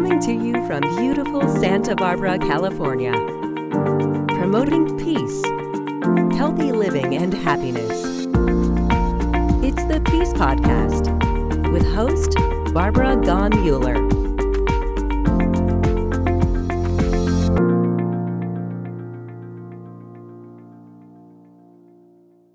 Coming to you from beautiful Santa Barbara, California. Promoting peace, healthy living, and happiness. It's the Peace Podcast with host Barbara Gaughen Muller.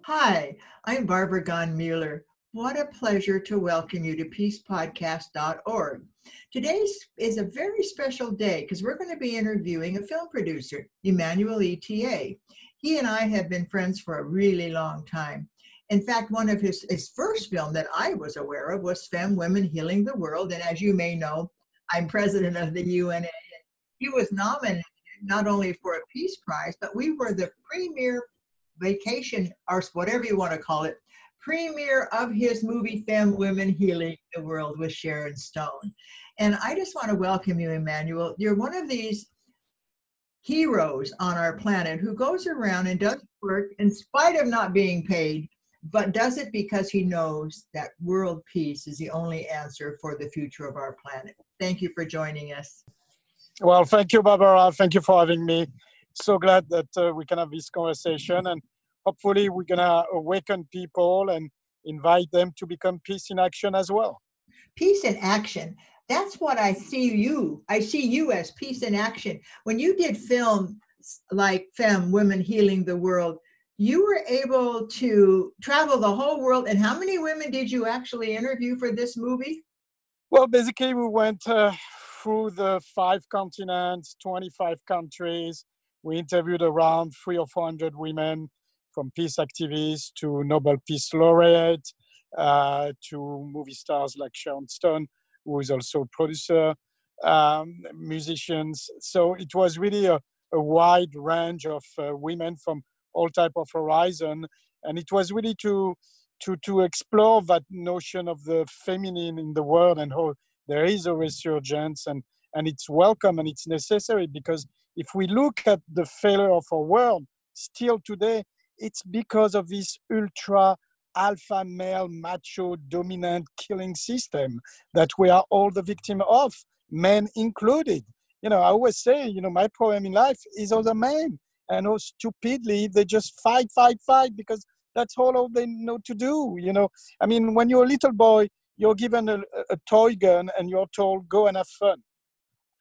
Hi, I'm Barbara Gaughen Muller. What a pleasure to welcome you to peacepodcast.org. Today is a very special day because we're going to be interviewing a film producer, Emmanuel Itier. He and I have been friends for a really long time. In fact, one of his, his first film that I was aware of was Femme Women Healing the World. And as you may know, I'm president of the UNA. He was nominated not only for a Peace Prize, but we were the premier vacation, or whatever you want to call it, premiere of his movie Femme Women Healing the World with Sharon Stone. And I just want to welcome you, Emmanuel. You're one of these heroes on our planet who goes around and does work in spite of not being paid, but does it because he knows that world peace is the only answer for the future of our planet. Thank you for joining us. Well, thank you, Barbara. Thank you for having me. So glad that uh, we can have this conversation. And hopefully we're going to awaken people and invite them to become peace in action as well. Peace in action. That's what i see you i see you as peace in action. When you did film like fem women healing the world you were able to travel the whole world and how many women did you actually interview for this movie? Well basically we went uh, through the five continents 25 countries. We interviewed around three or four hundred women from peace activists to Nobel Peace Laureate uh, to movie stars like Sharon Stone, who is also a producer, um, musicians. So it was really a, a wide range of uh, women from all type of horizon, and it was really to to to explore that notion of the feminine in the world and how there is a resurgence and and it's welcome and it's necessary because if we look at the failure of our world still today it's because of this ultra alpha male macho dominant killing system that we are all the victim of men included. You know i always say you know my problem in life is other men and how stupidly they just fight fight fight because that's all they know to do you know. I mean when you're a little boy you're given a, a toy gun and you're told go and have fun.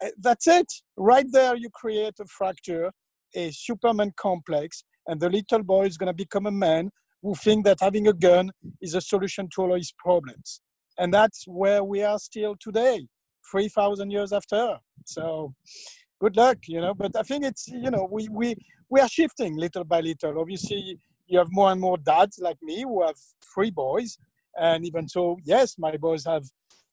Eh, that's it. Right there you create a fracture a superman complex and the little boy is going to become a man who think that having a gun is a solution to all his problems. And that's where we are still today 3000 years after. So good luck you know but i think it's you know we we we are shifting little by little. Obviously you have more and more dads like me who have three boys and even so yes my boys have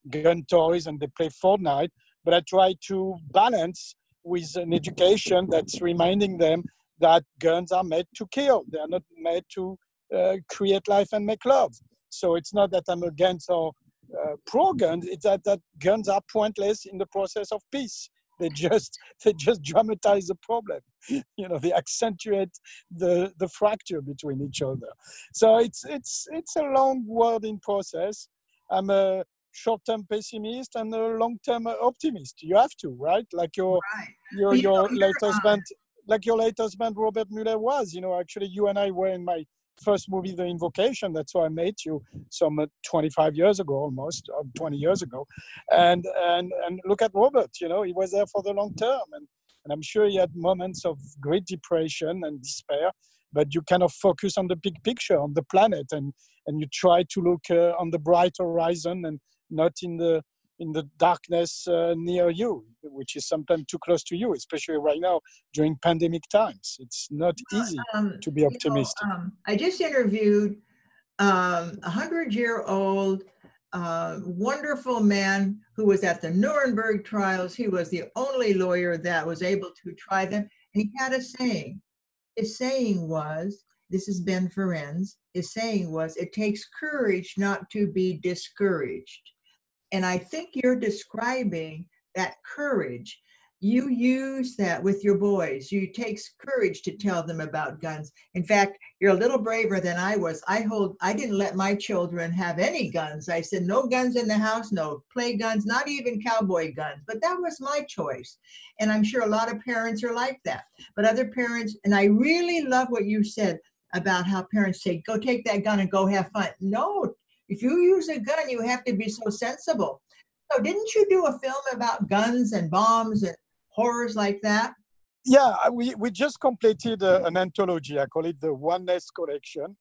gun toys and they play fortnite but i try to balance with an education that's reminding them that guns are made to kill. They are not made to uh, create life and make love. So it's not that I'm against or uh, pro guns. It's that, that guns are pointless in the process of peace. They just they just dramatize the problem. You know, they accentuate the the fracture between each other. So it's it's it's a long wording process. I'm a short-term pessimist and a long-term optimist. You have to, right? Like your right. your your late husband like your latest band, Robert Muller was. You know, actually, you and I were in my first movie, The Invocation. That's why I met you some uh, 25 years ago, almost, or 20 years ago. And and and look at Robert. You know, he was there for the long term, and and I'm sure he had moments of great depression and despair. But you kind of focus on the big picture, on the planet, and and you try to look uh, on the bright horizon and not in the in the darkness uh, near you, which is sometimes too close to you, especially right now during pandemic times. It's not easy um, to be optimistic. You know, um, I just interviewed um, a hundred year old uh, wonderful man who was at the Nuremberg trials. He was the only lawyer that was able to try them. And he had a saying. His saying was, this is Ben Ferencz, his saying was, it takes courage not to be discouraged. And I think you're describing that courage you use that with your boys. You takes courage to tell them about guns. In fact, you're a little braver than I was. I hold I didn't let my children have any guns. I said no guns in the house, no play guns, not even cowboy guns. But that was my choice. And I'm sure a lot of parents are like that. But other parents and I really love what you said about how parents say go take that gun and go have fun. No, if you use a gun, you have to be so sensible. So didn't you do a film about guns and bombs and horrors like that? Yeah, we, we just completed a, an anthology. I call it the Oneness Collection.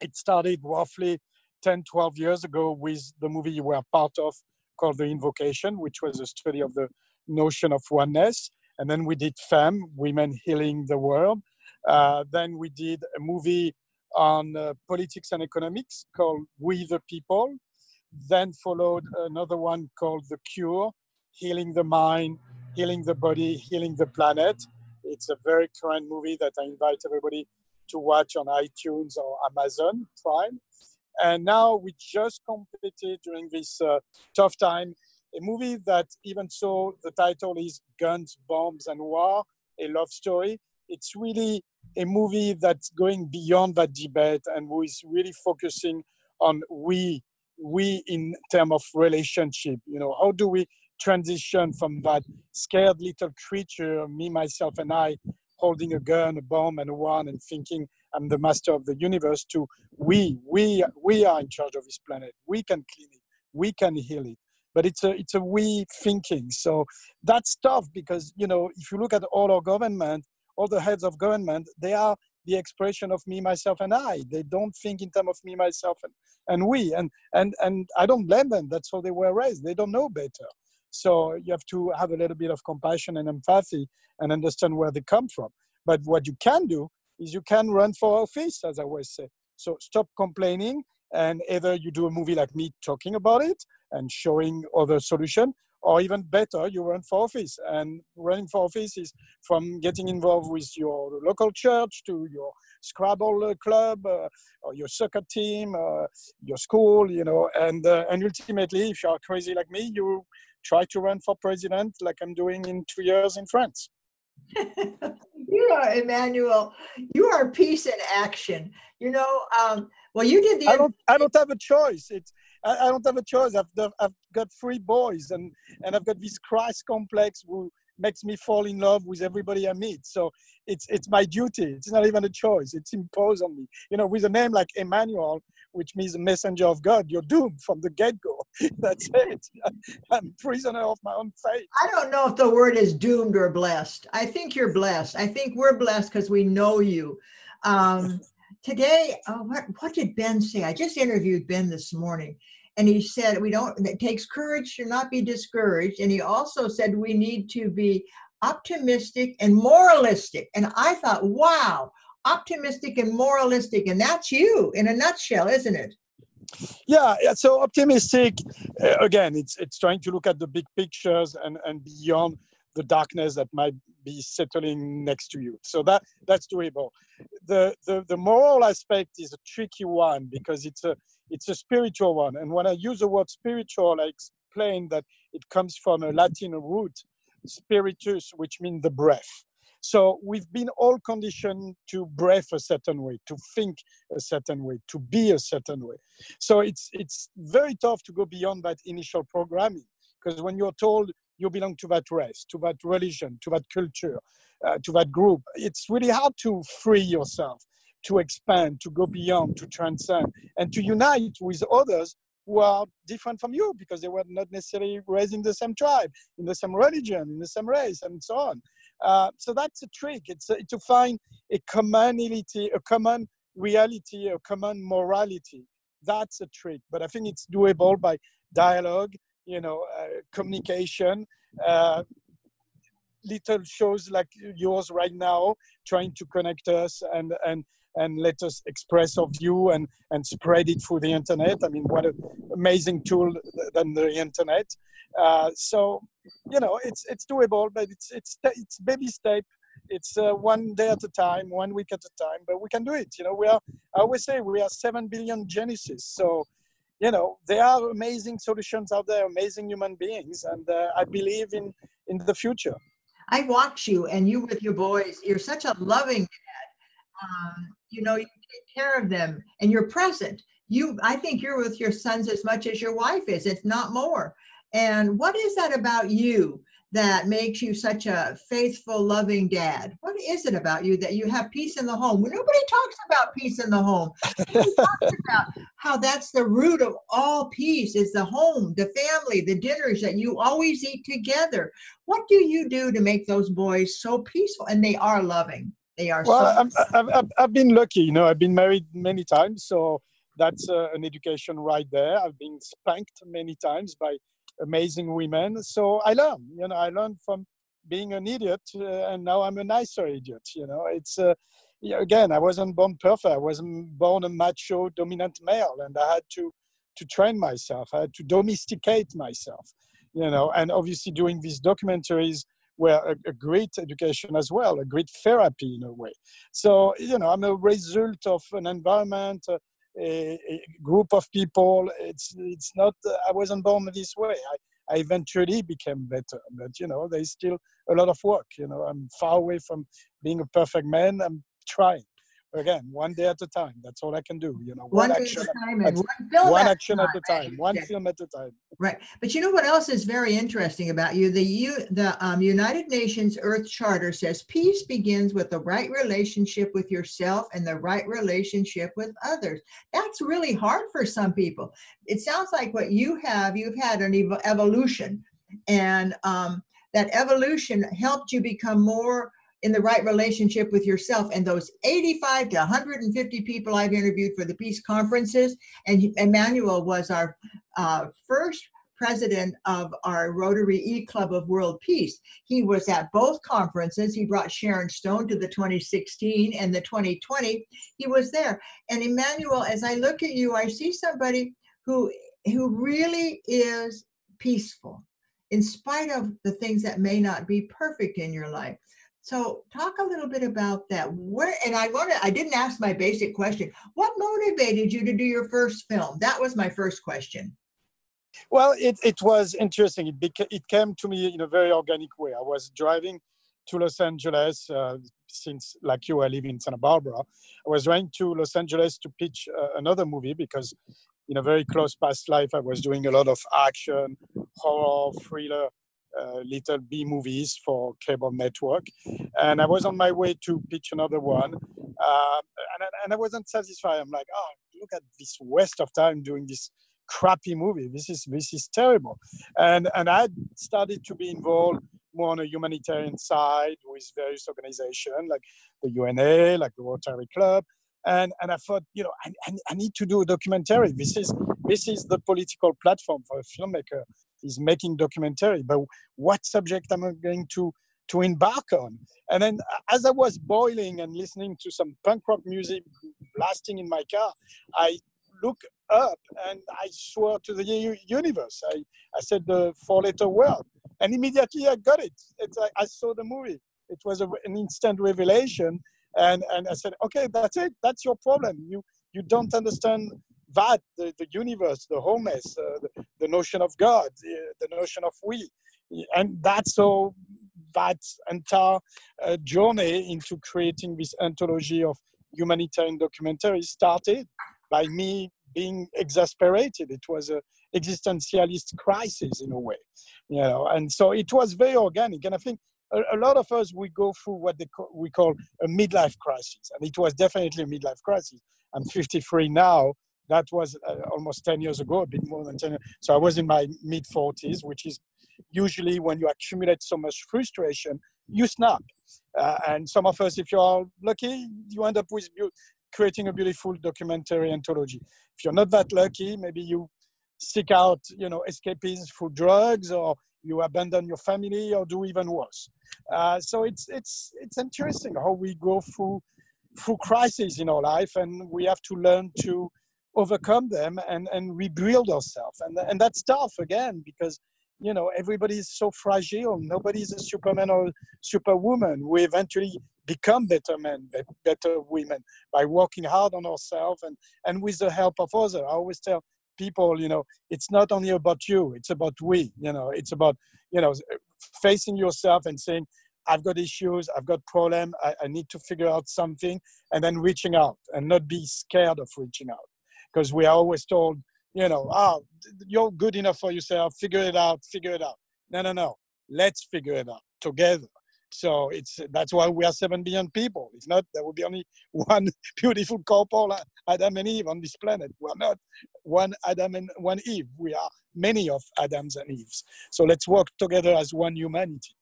It started roughly 10, 12 years ago with the movie you were part of called The Invocation, which was a study of the notion of oneness. And then we did FEM, Women Healing the World. Uh, then we did a movie on uh, politics and economics called We the People. Then followed another one called The Cure, Healing the Mind, Healing the Body, Healing the Planet. It's a very current movie that I invite everybody to watch on iTunes or Amazon Prime. And now we just completed during this uh, tough time a movie that, even so, the title is Guns, Bombs, and War, a love story. It's really a movie that's going beyond that debate and who is really focusing on we, we in terms of relationship. You know, how do we transition from that scared little creature, me, myself, and I, holding a gun, a bomb, and a wand, and thinking I'm the master of the universe, to we, we, we are in charge of this planet. We can clean it. We can heal it. But it's a it's a we thinking. So that's tough because you know if you look at all our government, all the heads of government, they are the expression of me, myself, and I. They don't think in terms of me, myself, and, and we. And and and I don't blame them. That's how they were raised. They don't know better. So you have to have a little bit of compassion and empathy and understand where they come from. But what you can do is you can run for office, as I always say. So stop complaining, and either you do a movie like me talking about it and showing other solution, or even better, you run for office. And running for office is from getting involved with your local church to your Scrabble club, uh, or your soccer team, uh, your school, you know, and uh, and ultimately, if you are crazy like me, you try to run for president like I'm doing in two years in France. you are Emmanuel. You are peace in action. You know, um, well, you did the. I don't. I don't have a choice. It's. I, I don't have a choice. I've. I've got three boys, and and I've got this Christ complex who makes me fall in love with everybody I meet. So it's it's my duty. It's not even a choice. It's imposed on me. You know, with a name like Emmanuel, which means a messenger of God, you're doomed from the get-go. That's it. I'm prisoner of my own fate. I don't know if the word is doomed or blessed. I think you're blessed. I think we're blessed because we know you. Um, today, uh, what what did Ben say? I just interviewed Ben this morning, and he said we don't it takes courage to not be discouraged and he also said we need to be optimistic and moralistic. And i thought wow optimistic and moralistic and that's you in a nutshell isn't it? Yeah, so optimistic uh, again it's it's trying to look at the big pictures and and beyond the darkness that might be settling next to you so that that's doable the the, the moral aspect is a tricky one because it's a it's a spiritual one. And when I use the word spiritual, I explain that it comes from a Latin root, spiritus, which means the breath. So we've been all conditioned to breathe a certain way, to think a certain way, to be a certain way. So it's it's very tough to go beyond that initial programming because when you're told you belong to that race, to that religion, to that culture, uh, to that group, it's really hard to free yourself to expand, to go beyond, to transcend, and to unite with others who are different from you because they were not necessarily raised in the same tribe, in the same religion, in the same race, and so on. Uh, so that's a trick. It's a, to find a commonality, a common reality, a common morality. That's a trick. But I think it's doable by dialogue, you know, uh, communication, uh, little shows like yours right now, trying to connect us and and and let us express our view and, and spread it through the internet. I mean, what an amazing tool than the internet. Uh, so, you know, it's it's doable, but it's it's it's baby step. It's uh, one day at a time, one week at a time, but we can do it. You know, we are. I always say we are seven billion geniuses. So, you know, there are amazing solutions out there, amazing human beings, and uh, I believe in in the future. I watch you and you with your boys. You're such a loving dad. Um, you know, you take care of them and you're present. You, I think you're with your sons as much as your wife is, if not more. And what is that about you that makes you such a faithful, loving dad? What is it about you that you have peace in the home? Nobody talks about peace in the home. Nobody talks about how that's the root of all peace is the home, the family, the dinners that you always eat together. What do you do to make those boys so peaceful? And they are loving. They are. Well, so I've, I've, I've, been lucky. You know, I've been married many times, so that's uh, an education right there. I've been spanked many times by amazing women. So I learned, you know, I learned from being an idiot, uh, and now I'm a nicer idiot. You know, it's uh, again, I wasn't born perfect. I wasn't born a macho, dominant male, and I had to to train myself. I had to domesticate myself. You know, and obviously doing these documentaries were a, a, great education as well, a great therapy in a way. So, you know, I'm a result of an environment, uh, a, a, group of people. It's it's not. Uh, I wasn't born this way. I, I eventually became better, but you know, there's still a lot of work. You know, I'm far away from being a perfect man. I'm trying again one day at a time that's all i can do you know one, one action at a time at, one, film one at action time. at a time one yeah. film at a time right but you know what else is very interesting about you the you the um, united nations earth charter says peace begins with the right relationship with yourself and the right relationship with others that's really hard for some people it sounds like what you have you've had an ev- evolution and um, that evolution helped you become more in the right relationship with yourself. And those 85 to 150 people I've interviewed for the peace conferences, and Emmanuel was our uh, first president of our Rotary E Club of World Peace. He was at both conferences. He brought Sharon Stone to the 2016 and the 2020. He was there. And Emmanuel, as I look at you, I see somebody who who really is peaceful in spite of the things that may not be perfect in your life. So talk a little bit about that. Where and I want to I didn't ask my basic question. What motivated you to do your first film? That was my first question. Well, it, it was interesting. It beca- it came to me in a very organic way. I was driving to Los Angeles uh, since, like you, I live in Santa Barbara. I was driving to Los Angeles to pitch uh, another movie because in a very close past life, I was doing a lot of action, horror, thriller little B movies for cable network. And I was on my way to pitch another one. Uh, and, and I wasn't satisfied. I'm like, oh, look at this waste of time doing this crappy movie. This is this is terrible. And and I started to be involved more on a humanitarian side with various organizations like the UNA, like the Rotary Club. And, and I thought, you know, I, I need to do a documentary. This is this is the political platform for a filmmaker is making documentary, but what subject am I going to to embark on? And then uh, as I was boiling and listening to some punk rock music blasting in my car, I look up and I swore to the universe. I, I said the four letter word and immediately I got it. It's, I, I saw the movie. It was a, an instant revelation. And, and I said, okay, that's it. That's your problem. You, you don't understand that the, the universe, the wholeness, uh, the, the, notion of God, the, the, notion of we, and that's so that entire uh, journey into creating this anthology of humanitarian documentaries started by me being exasperated. It was a existentialist crisis in a way, you know, and so it was very organic. And I think a, a lot of us we go through what co- we call a midlife crisis, and it was definitely a midlife crisis. I'm 53 now, that was uh, almost 10 years ago, a bit more than 10 years. So I was in my mid 40s, which is usually when you accumulate so much frustration, you snap. Uh, and some of us, if you are lucky, you end up with creating a beautiful documentary anthology. If you're not that lucky, maybe you seek out, you know, escapism through drugs or you abandon your family or do even worse. Uh, so it's, it's, it's interesting how we go through, through crises in our life and we have to learn to overcome them and, and rebuild ourselves. And, and that's tough again because you know everybody is so fragile. Nobody's a superman or superwoman. We eventually become better men, better women by working hard on ourselves and, and with the help of others. I always tell people, you know, it's not only about you, it's about we, you know, it's about, you know, facing yourself and saying, I've got issues, I've got problem, I, I need to figure out something, and then reaching out and not be scared of reaching out. Because we are always told, you know, oh, you're good enough for yourself, figure it out, figure it out. No, no, no. Let's figure it out together. So it's that's why we are seven billion people. If not there would be only one beautiful couple, Adam and Eve, on this planet. We're not one Adam and one Eve. We are many of Adams and Eves. So let's work together as one humanity.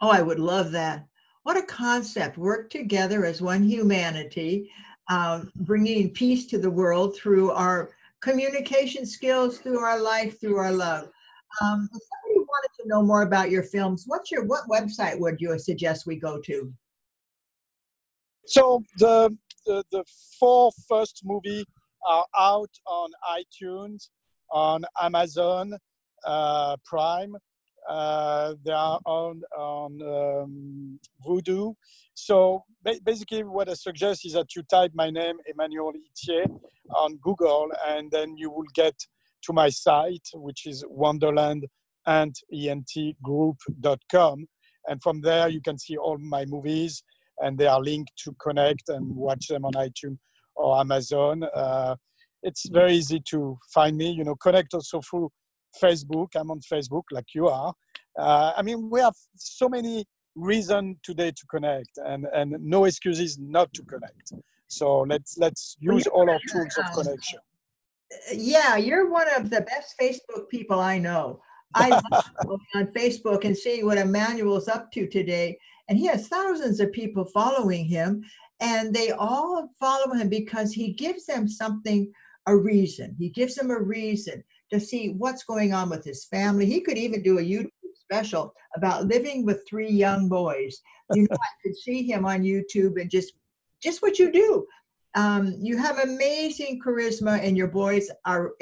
Oh, I would love that. What a concept. Work together as one humanity, um, bringing peace to the world through our communication skills, through our life, through our love. Um, if somebody wanted to know more about your films, what's your what website would you suggest we go to? So the the, the four first movie are out on iTunes, on Amazon uh, Prime. Uh, they are on on um, Vudu. So ba- basically, what I suggest is that you type my name, Emmanuel Itier, on Google, and then you will get to my site, which is Wonderland. And from there, you can see all my movies, and they are linked to connect and watch them on iTunes or Amazon. Uh, it's very easy to find me. You know, connect also through Facebook. I'm on Facebook, like you are. Uh, I mean, we have so many reasons today to connect, and and no excuses not to connect. So let's let's use all our tools of connection. Yeah, you're one of the best Facebook people I know. I love on Facebook and seeing what Emmanuel's up to today. And he has thousands of people following him, and they all follow him because he gives them something, a reason. He gives them a reason to see what's going on with his family. He could even do a YouTube special about living with three young boys. You know, I could see him on YouTube and just just what you do. Um, you have amazing charisma, and your boys are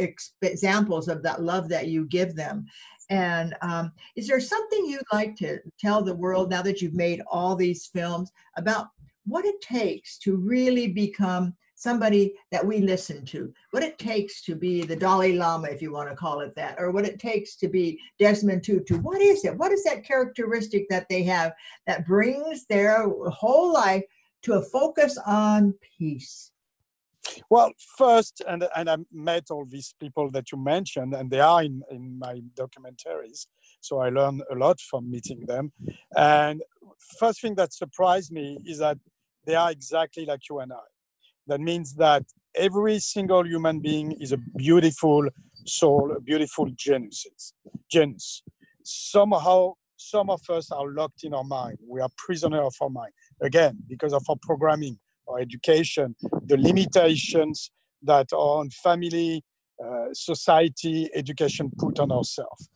examples of that love that you give them. And um, is there something you'd like to tell the world now that you've made all these films about what it takes to really become somebody that we listen to, what it takes to be the Dalai Lama, if you want to call it that, or what it takes to be Desmond Tutu. What is it? What is that characteristic that they have that brings their whole life to a focus on peace? Well, first, and, and I met all these people that you mentioned, and they are in, in my documentaries. So I learned a lot from meeting them. And first thing that surprised me is that they are exactly like you and I. That means that every single human being is a beautiful soul, a beautiful genus. Genus. Somehow, some of us are locked in our mind. We are prisoner of our mind. Again, because of our programming, our education, the limitations that our family, uh, society, education put on ourselves.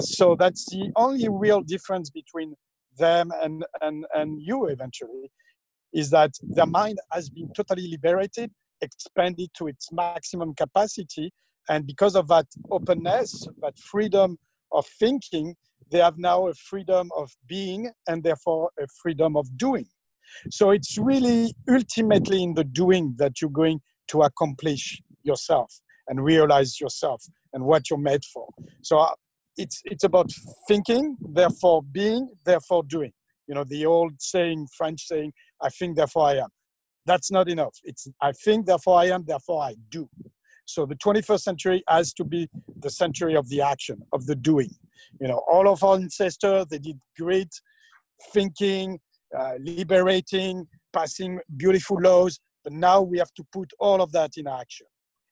So that's the only real difference between them and, and, and you eventually is that their mind has been totally liberated, expanded to its maximum capacity. And because of that openness, that freedom of thinking, they have now a freedom of being and therefore a freedom of doing. So it's really ultimately in the doing that you're going to accomplish yourself and realize yourself and what you're made for. So uh, it's it's about thinking, therefore being, therefore doing. You know the old saying, French saying, "I think, therefore I am." That's not enough. It's I think, therefore I am, therefore I do. So the 21st century has to be the century of the action, of the doing. You know, all of our ancestors they did great thinking, uh, liberating, passing beautiful laws. But now we have to put all of that in action.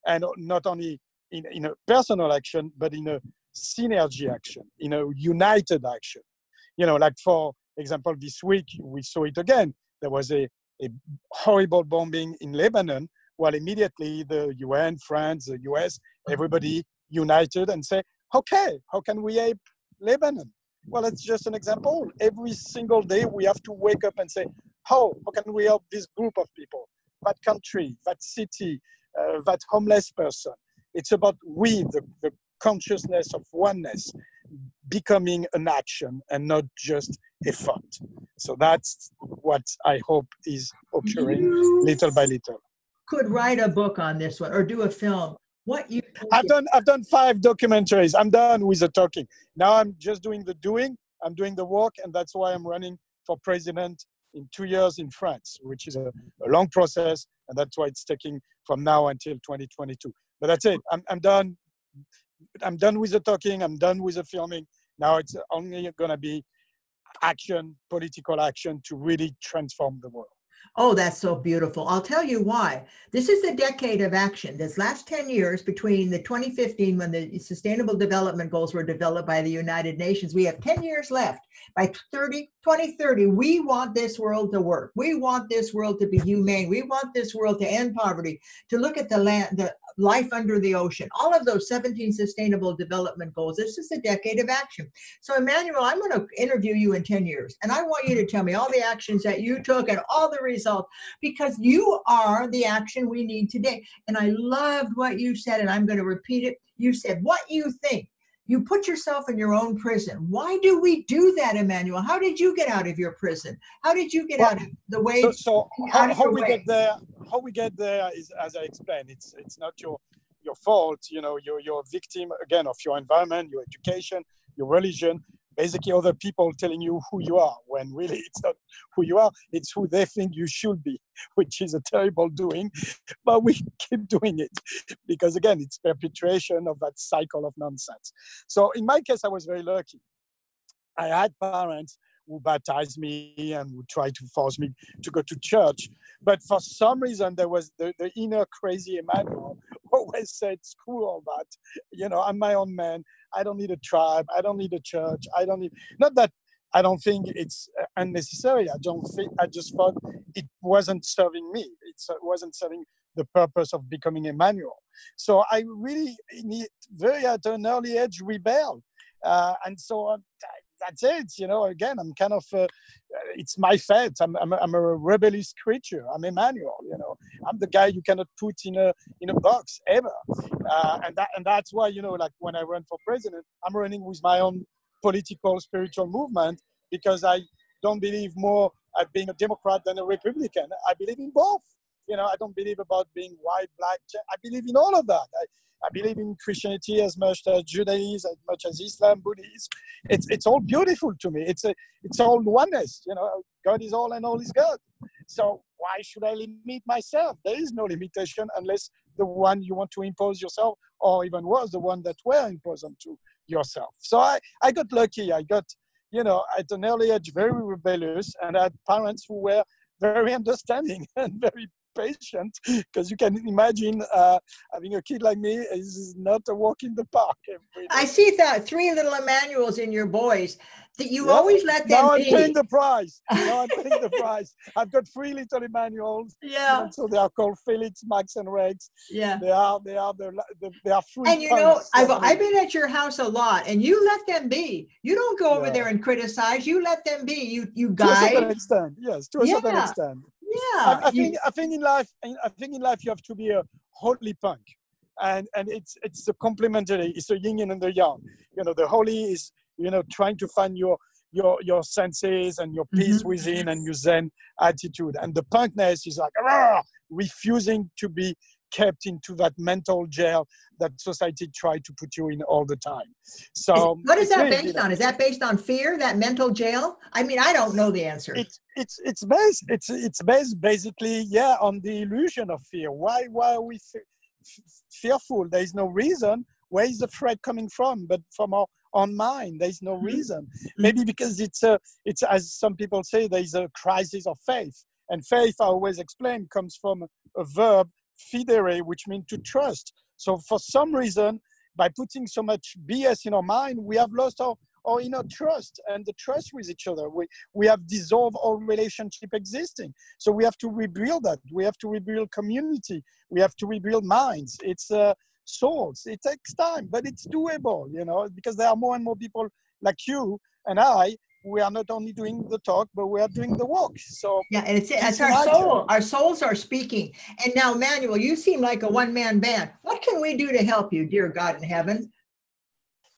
And not only in, in a personal action, but in a synergy action, in a united action. You know, like for example, this week we saw it again. There was a, a horrible bombing in Lebanon. Well, immediately the UN, France, the US, everybody united and say, okay, how can we help Lebanon? Well, it's just an example. Every single day we have to wake up and say, how, how can we help this group of people, that country, that city, uh, that homeless person? It's about we, the, the consciousness of oneness, becoming an action and not just a thought. So that's what I hope is occurring you little by little. Could write a book on this one or do a film what you I've done I've done five documentaries. I'm done with the talking. Now I'm just doing the doing. I'm doing the work, and that's why I'm running for president in two years in France, which is a, a long process, and that's why it's taking from now until 2022. But that's it. I'm, I'm done. I'm done with the talking. I'm done with the filming. Now it's only going to be action, political action to really transform the world. Oh, that's so beautiful. I'll tell you why. This is a decade of action. This last 10 years between the 2015 when the Sustainable Development Goals were developed by the United Nations, we have 10 years left. By 30, 2030, we want this world to work. We want this world to be humane. We want this world to end poverty, to look at the land, the life under the ocean, all of those 17 sustainable development goals. This is a decade of action. So, Emmanuel, I'm going to interview you in 10 years, and I want you to tell me all the actions that you took and all the results because you are the action we need today. And I loved what you said, and I'm going to repeat it. You said, What you think. You put yourself in your own prison. Why do we do that, Emmanuel? How did you get out of your prison? How did you get well, out of the way? So, so how, how we way? get there? How we get there is, as I explained, it's it's not your your fault. You know, you're you're a victim again of your environment, your education, your religion, basically other people telling you who you are when really it's not who you are it's who they think you should be which is a terrible doing but we keep doing it because again it's perpetuation of that cycle of nonsense so in my case i was very lucky i had parents who baptized me and who tried to force me to go to church. But for some reason, there was the, the inner crazy Emmanuel always said, screw all that. You know, I'm my own man. I don't need a tribe. I don't need a church. I don't need, not that I don't think it's unnecessary. I don't think, I just thought it wasn't serving me. It wasn't serving the purpose of becoming Emmanuel. So I really, very at an early age, rebelled. Uh, and so that's it. You know, again, I'm kind of, uh, it's my fate. I'm, I'm, I'm, a rebellious creature. I'm Emmanuel. You know, I'm the guy you cannot put in a in a box ever. Uh, and that and that's why you know, like when I run for president, I'm running with my own political spiritual movement because I don't believe more at being a Democrat than a Republican. I believe in both. You know, I don't believe about being white, black. I believe in all of that. I, I believe in Christianity as much as Judaism, as much as Islam, Buddhism. It's, it's all beautiful to me. It's, a, it's all oneness. You know, God is all and all is God. So why should I limit myself? There is no limitation unless the one you want to impose yourself, or even worse, the one that were imposed onto yourself. So I, I got lucky. I got, you know, at an early age, very rebellious, and I had parents who were very understanding and very patient because you can imagine uh, having a kid like me is not a walk in the park. I see that three little Emmanuels in your boys. That you yeah. always let them now be. I'm paying the price. Now I'm paying the price. I've got three little Emmanuels. Yeah. So they are called Felix, Max, and Rex. Yeah. They are. They are. The, they are free. And you know, I've, I've been at your house a lot, and you let them be. You don't go over yeah. there and criticize. You let them be. You you guide. To a certain extent, yes. To a yeah. certain extent. Yeah. I, I think I think in life I think in life you have to be a holy punk. And and it's it's a complementary, it's a yin and the yang. You know, the holy is, you know, trying to find your your your senses and your peace mm-hmm. within and your zen attitude. And the punkness is like refusing to be kept into that mental jail that society tried to put you in all the time. So what is that based on? Is that based on fear, that mental jail? I mean, I don't know the answer. It's it's it's based it's it's based basically yeah on the illusion of fear. Why why are we f- fearful? There is no reason. Where is the threat coming from? But from our own mind, there is no mm-hmm. reason. Mm-hmm. Maybe because it's a it's as some people say there is a crisis of faith. And faith, I always explain, comes from a verb fidere, which means to trust. So for some reason, by putting so much BS in our mind, we have lost our, our inner trust and the trust with each other. We, we have dissolved our relationship existing. So we have to rebuild that. We have to rebuild community. We have to rebuild minds. It's uh, souls. It takes time, but it's doable, you know, because there are more and more people like you and I we are not only doing the talk, but we are doing the walk. So yeah, and it's, it's our soul. Our souls are speaking. And now, Manuel, you seem like a one-man band. What can we do to help you, dear God in heaven?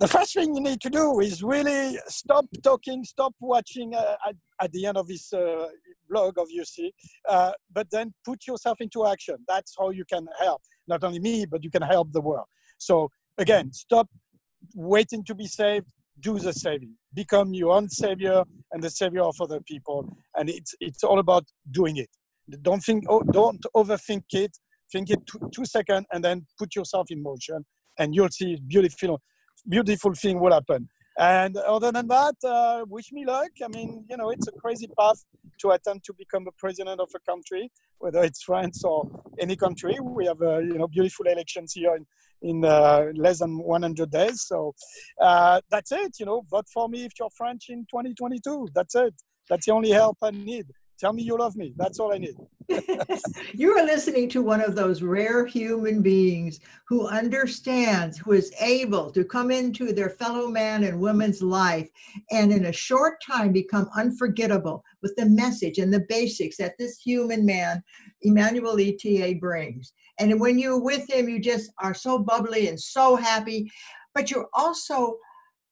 The first thing you need to do is really stop talking, stop watching uh, at, at, the end of this uh, blog, obviously, uh, but then put yourself into action. That's how you can help, not only me, but you can help the world. So again, stop waiting to be saved, do the saving become your own savior and the savior of other people. And it's it's all about doing it. Don't think oh, don't overthink it. Think it two, two seconds and then put yourself in motion and you'll see beautiful beautiful thing will happen. And other than that uh, wish me luck. I mean you know it's a crazy path to attempt to become a president of a country whether it's france or any country. We have you know beautiful elections here in, in uh, less than 100 days so uh, that's it you know vote for me if you're french in 2022 that's it that's the only help i need Tell me you love me. That's all I need. you are listening to one of those rare human beings who understands, who is able to come into their fellow man and woman's life and in a short time become unforgettable with the message and the basics that this human man, Emmanuel Itier, brings. And when you're with him, you just are so bubbly and so happy, but you're also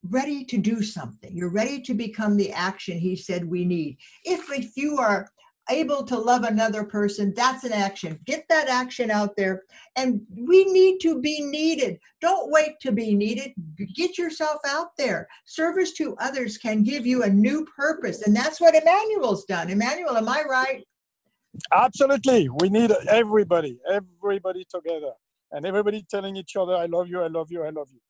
ready to do something. You're ready to become the action he said we need. If, if you are able to love another person, that's an action. Get that action out there. And we need to be needed. Don't wait to be needed. Get yourself out there. Service to others can give you a new purpose. And that's what Emmanuel's done. Emmanuel, am I right? Absolutely. We need everybody, everybody together. And everybody telling each other, I love you, I love you, I love you.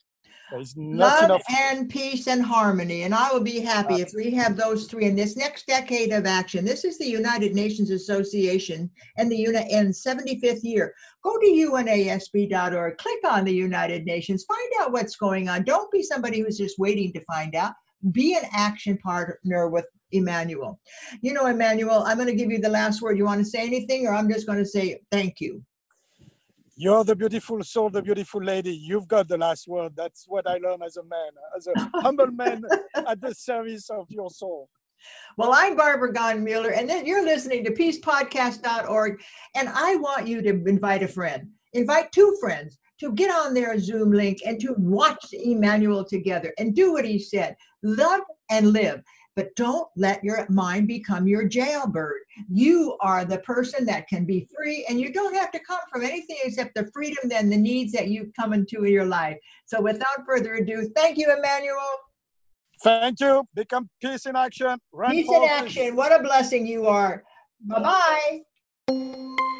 There's Love enough. and peace and harmony. And I will be happy if we have those three in this next decade of action. This is the United Nations Association and the UNA in 75th year. Go to unasb.org, click on the United Nations, find out what's going on. Don't be somebody who's just waiting to find out. Be an action partner with Emmanuel. You know, Emmanuel, I'm going to give you the last word. You want to say anything, or I'm just going to say thank you. You're the beautiful soul, the beautiful lady. You've got the last word. That's what I learned as a man, as a humble man at the service of your soul. Well, I'm Barbara Gaughen Muller, and you're listening to peacepodcast.org. And I want you to invite a friend, invite two friends to get on their Zoom link and to watch Emmanuel together and do what he said love and live. But don't let your mind become your jailbird. You are the person that can be free, and you don't have to come from anything except the freedom and the needs that you come into in your life. So, without further ado, thank you, Emmanuel. Thank you. Become peace in action. Run peace in action. What a blessing you are. Bye bye.